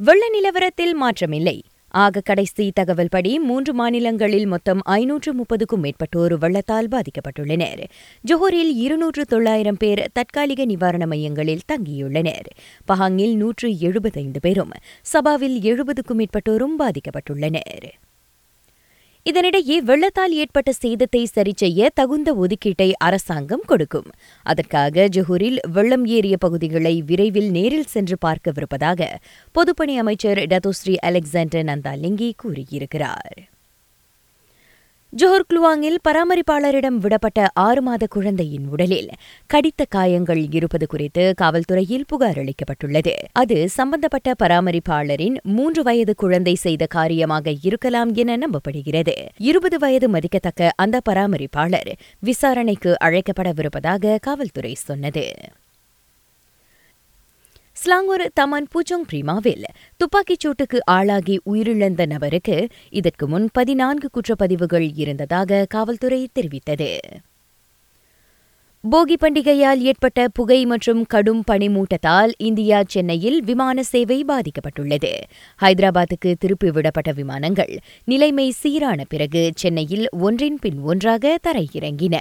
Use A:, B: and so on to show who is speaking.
A: வெள்ள நிலவரத்தில் மாற்றமில்லை. ஆக கடைசி தகவல்படி மூன்று மாநிலங்களில் மொத்தம் ஐநூற்று முப்பதுக்கும் மேற்பட்டோர் வெள்ளத்தால் பாதிக்கப்பட்டுள்ளனர். ஜோஹரில் இருநூற்று தொள்ளாயிரம் பேர் தற்காலிக நிவாரண மையங்களில் தங்கியுள்ளனர். பஹாங்கில் நூற்று எழுபத்தைந்து பேரும் சபாவில் எழுபதுக்கும் மேற்பட்டோரும் பாதிக்கப்பட்டுள்ளனர். இதனிடையே வெள்ளத்தால் ஏற்பட்ட சேதத்தை சரிசெய்ய தகுந்த ஒதுக்கீட்டை அரசாங்கம் கொடுக்கும். அதற்காக ஜொஹூரில் வெள்ளம் ஏறிய பகுதிகளை விரைவில் நேரில் சென்று பார்க்கவிருப்பதாக பொதுப்பணி அமைச்சர் டத்தோஸ்ரீ அலெக்சாண்டர் நந்தாலிங்கி கூறியிருக்கிறார். ஜோஹர் குலுவாங்கில் பராமரிப்பாளரிடம் விடப்பட்ட ஆறு மாத குழந்தையின் உடலில் கடித்த காயங்கள் இருப்பது குறித்து காவல்துறையில் புகார் அளிக்கப்பட்டுள்ளது. அது சம்பந்தப்பட்ட பராமரிப்பாளரின் மூன்று வயது குழந்தை செய்த காரியமாக இருக்கலாம் என நம்பப்படுகிறது. இருபது வயது மதிக்கத்தக்க அந்த பராமரிப்பாளர் விசாரணைக்கு அழைக்கப்படவிருப்பதாக காவல்துறை சொன்னது. ஸ்லாங்கூர் தமான் பூச்சோங் பிரிமாவில் துப்பாக்கிச் சூட்டுக்கு ஆளாகி உயிரிழந்த நபருக்கு இதற்கு முன் பதினான்கு குற்றப்பதிவுகள் இருந்ததாக காவல்துறை தெரிவித்தது. போகி பண்டிகையால் ஏற்பட்ட புகை மற்றும் கடும் பனிமூட்டத்தால் இந்தியா சென்னையில் விமான சேவை பாதிக்கப்பட்டுள்ளது. ஹைதராபாத்துக்கு திருப்பிவிடப்பட்ட விமானங்கள் நிலைமை சீரான பிறகு சென்னையில் ஒன்றின் பின் ஒன்றாக தரையிறங்கின.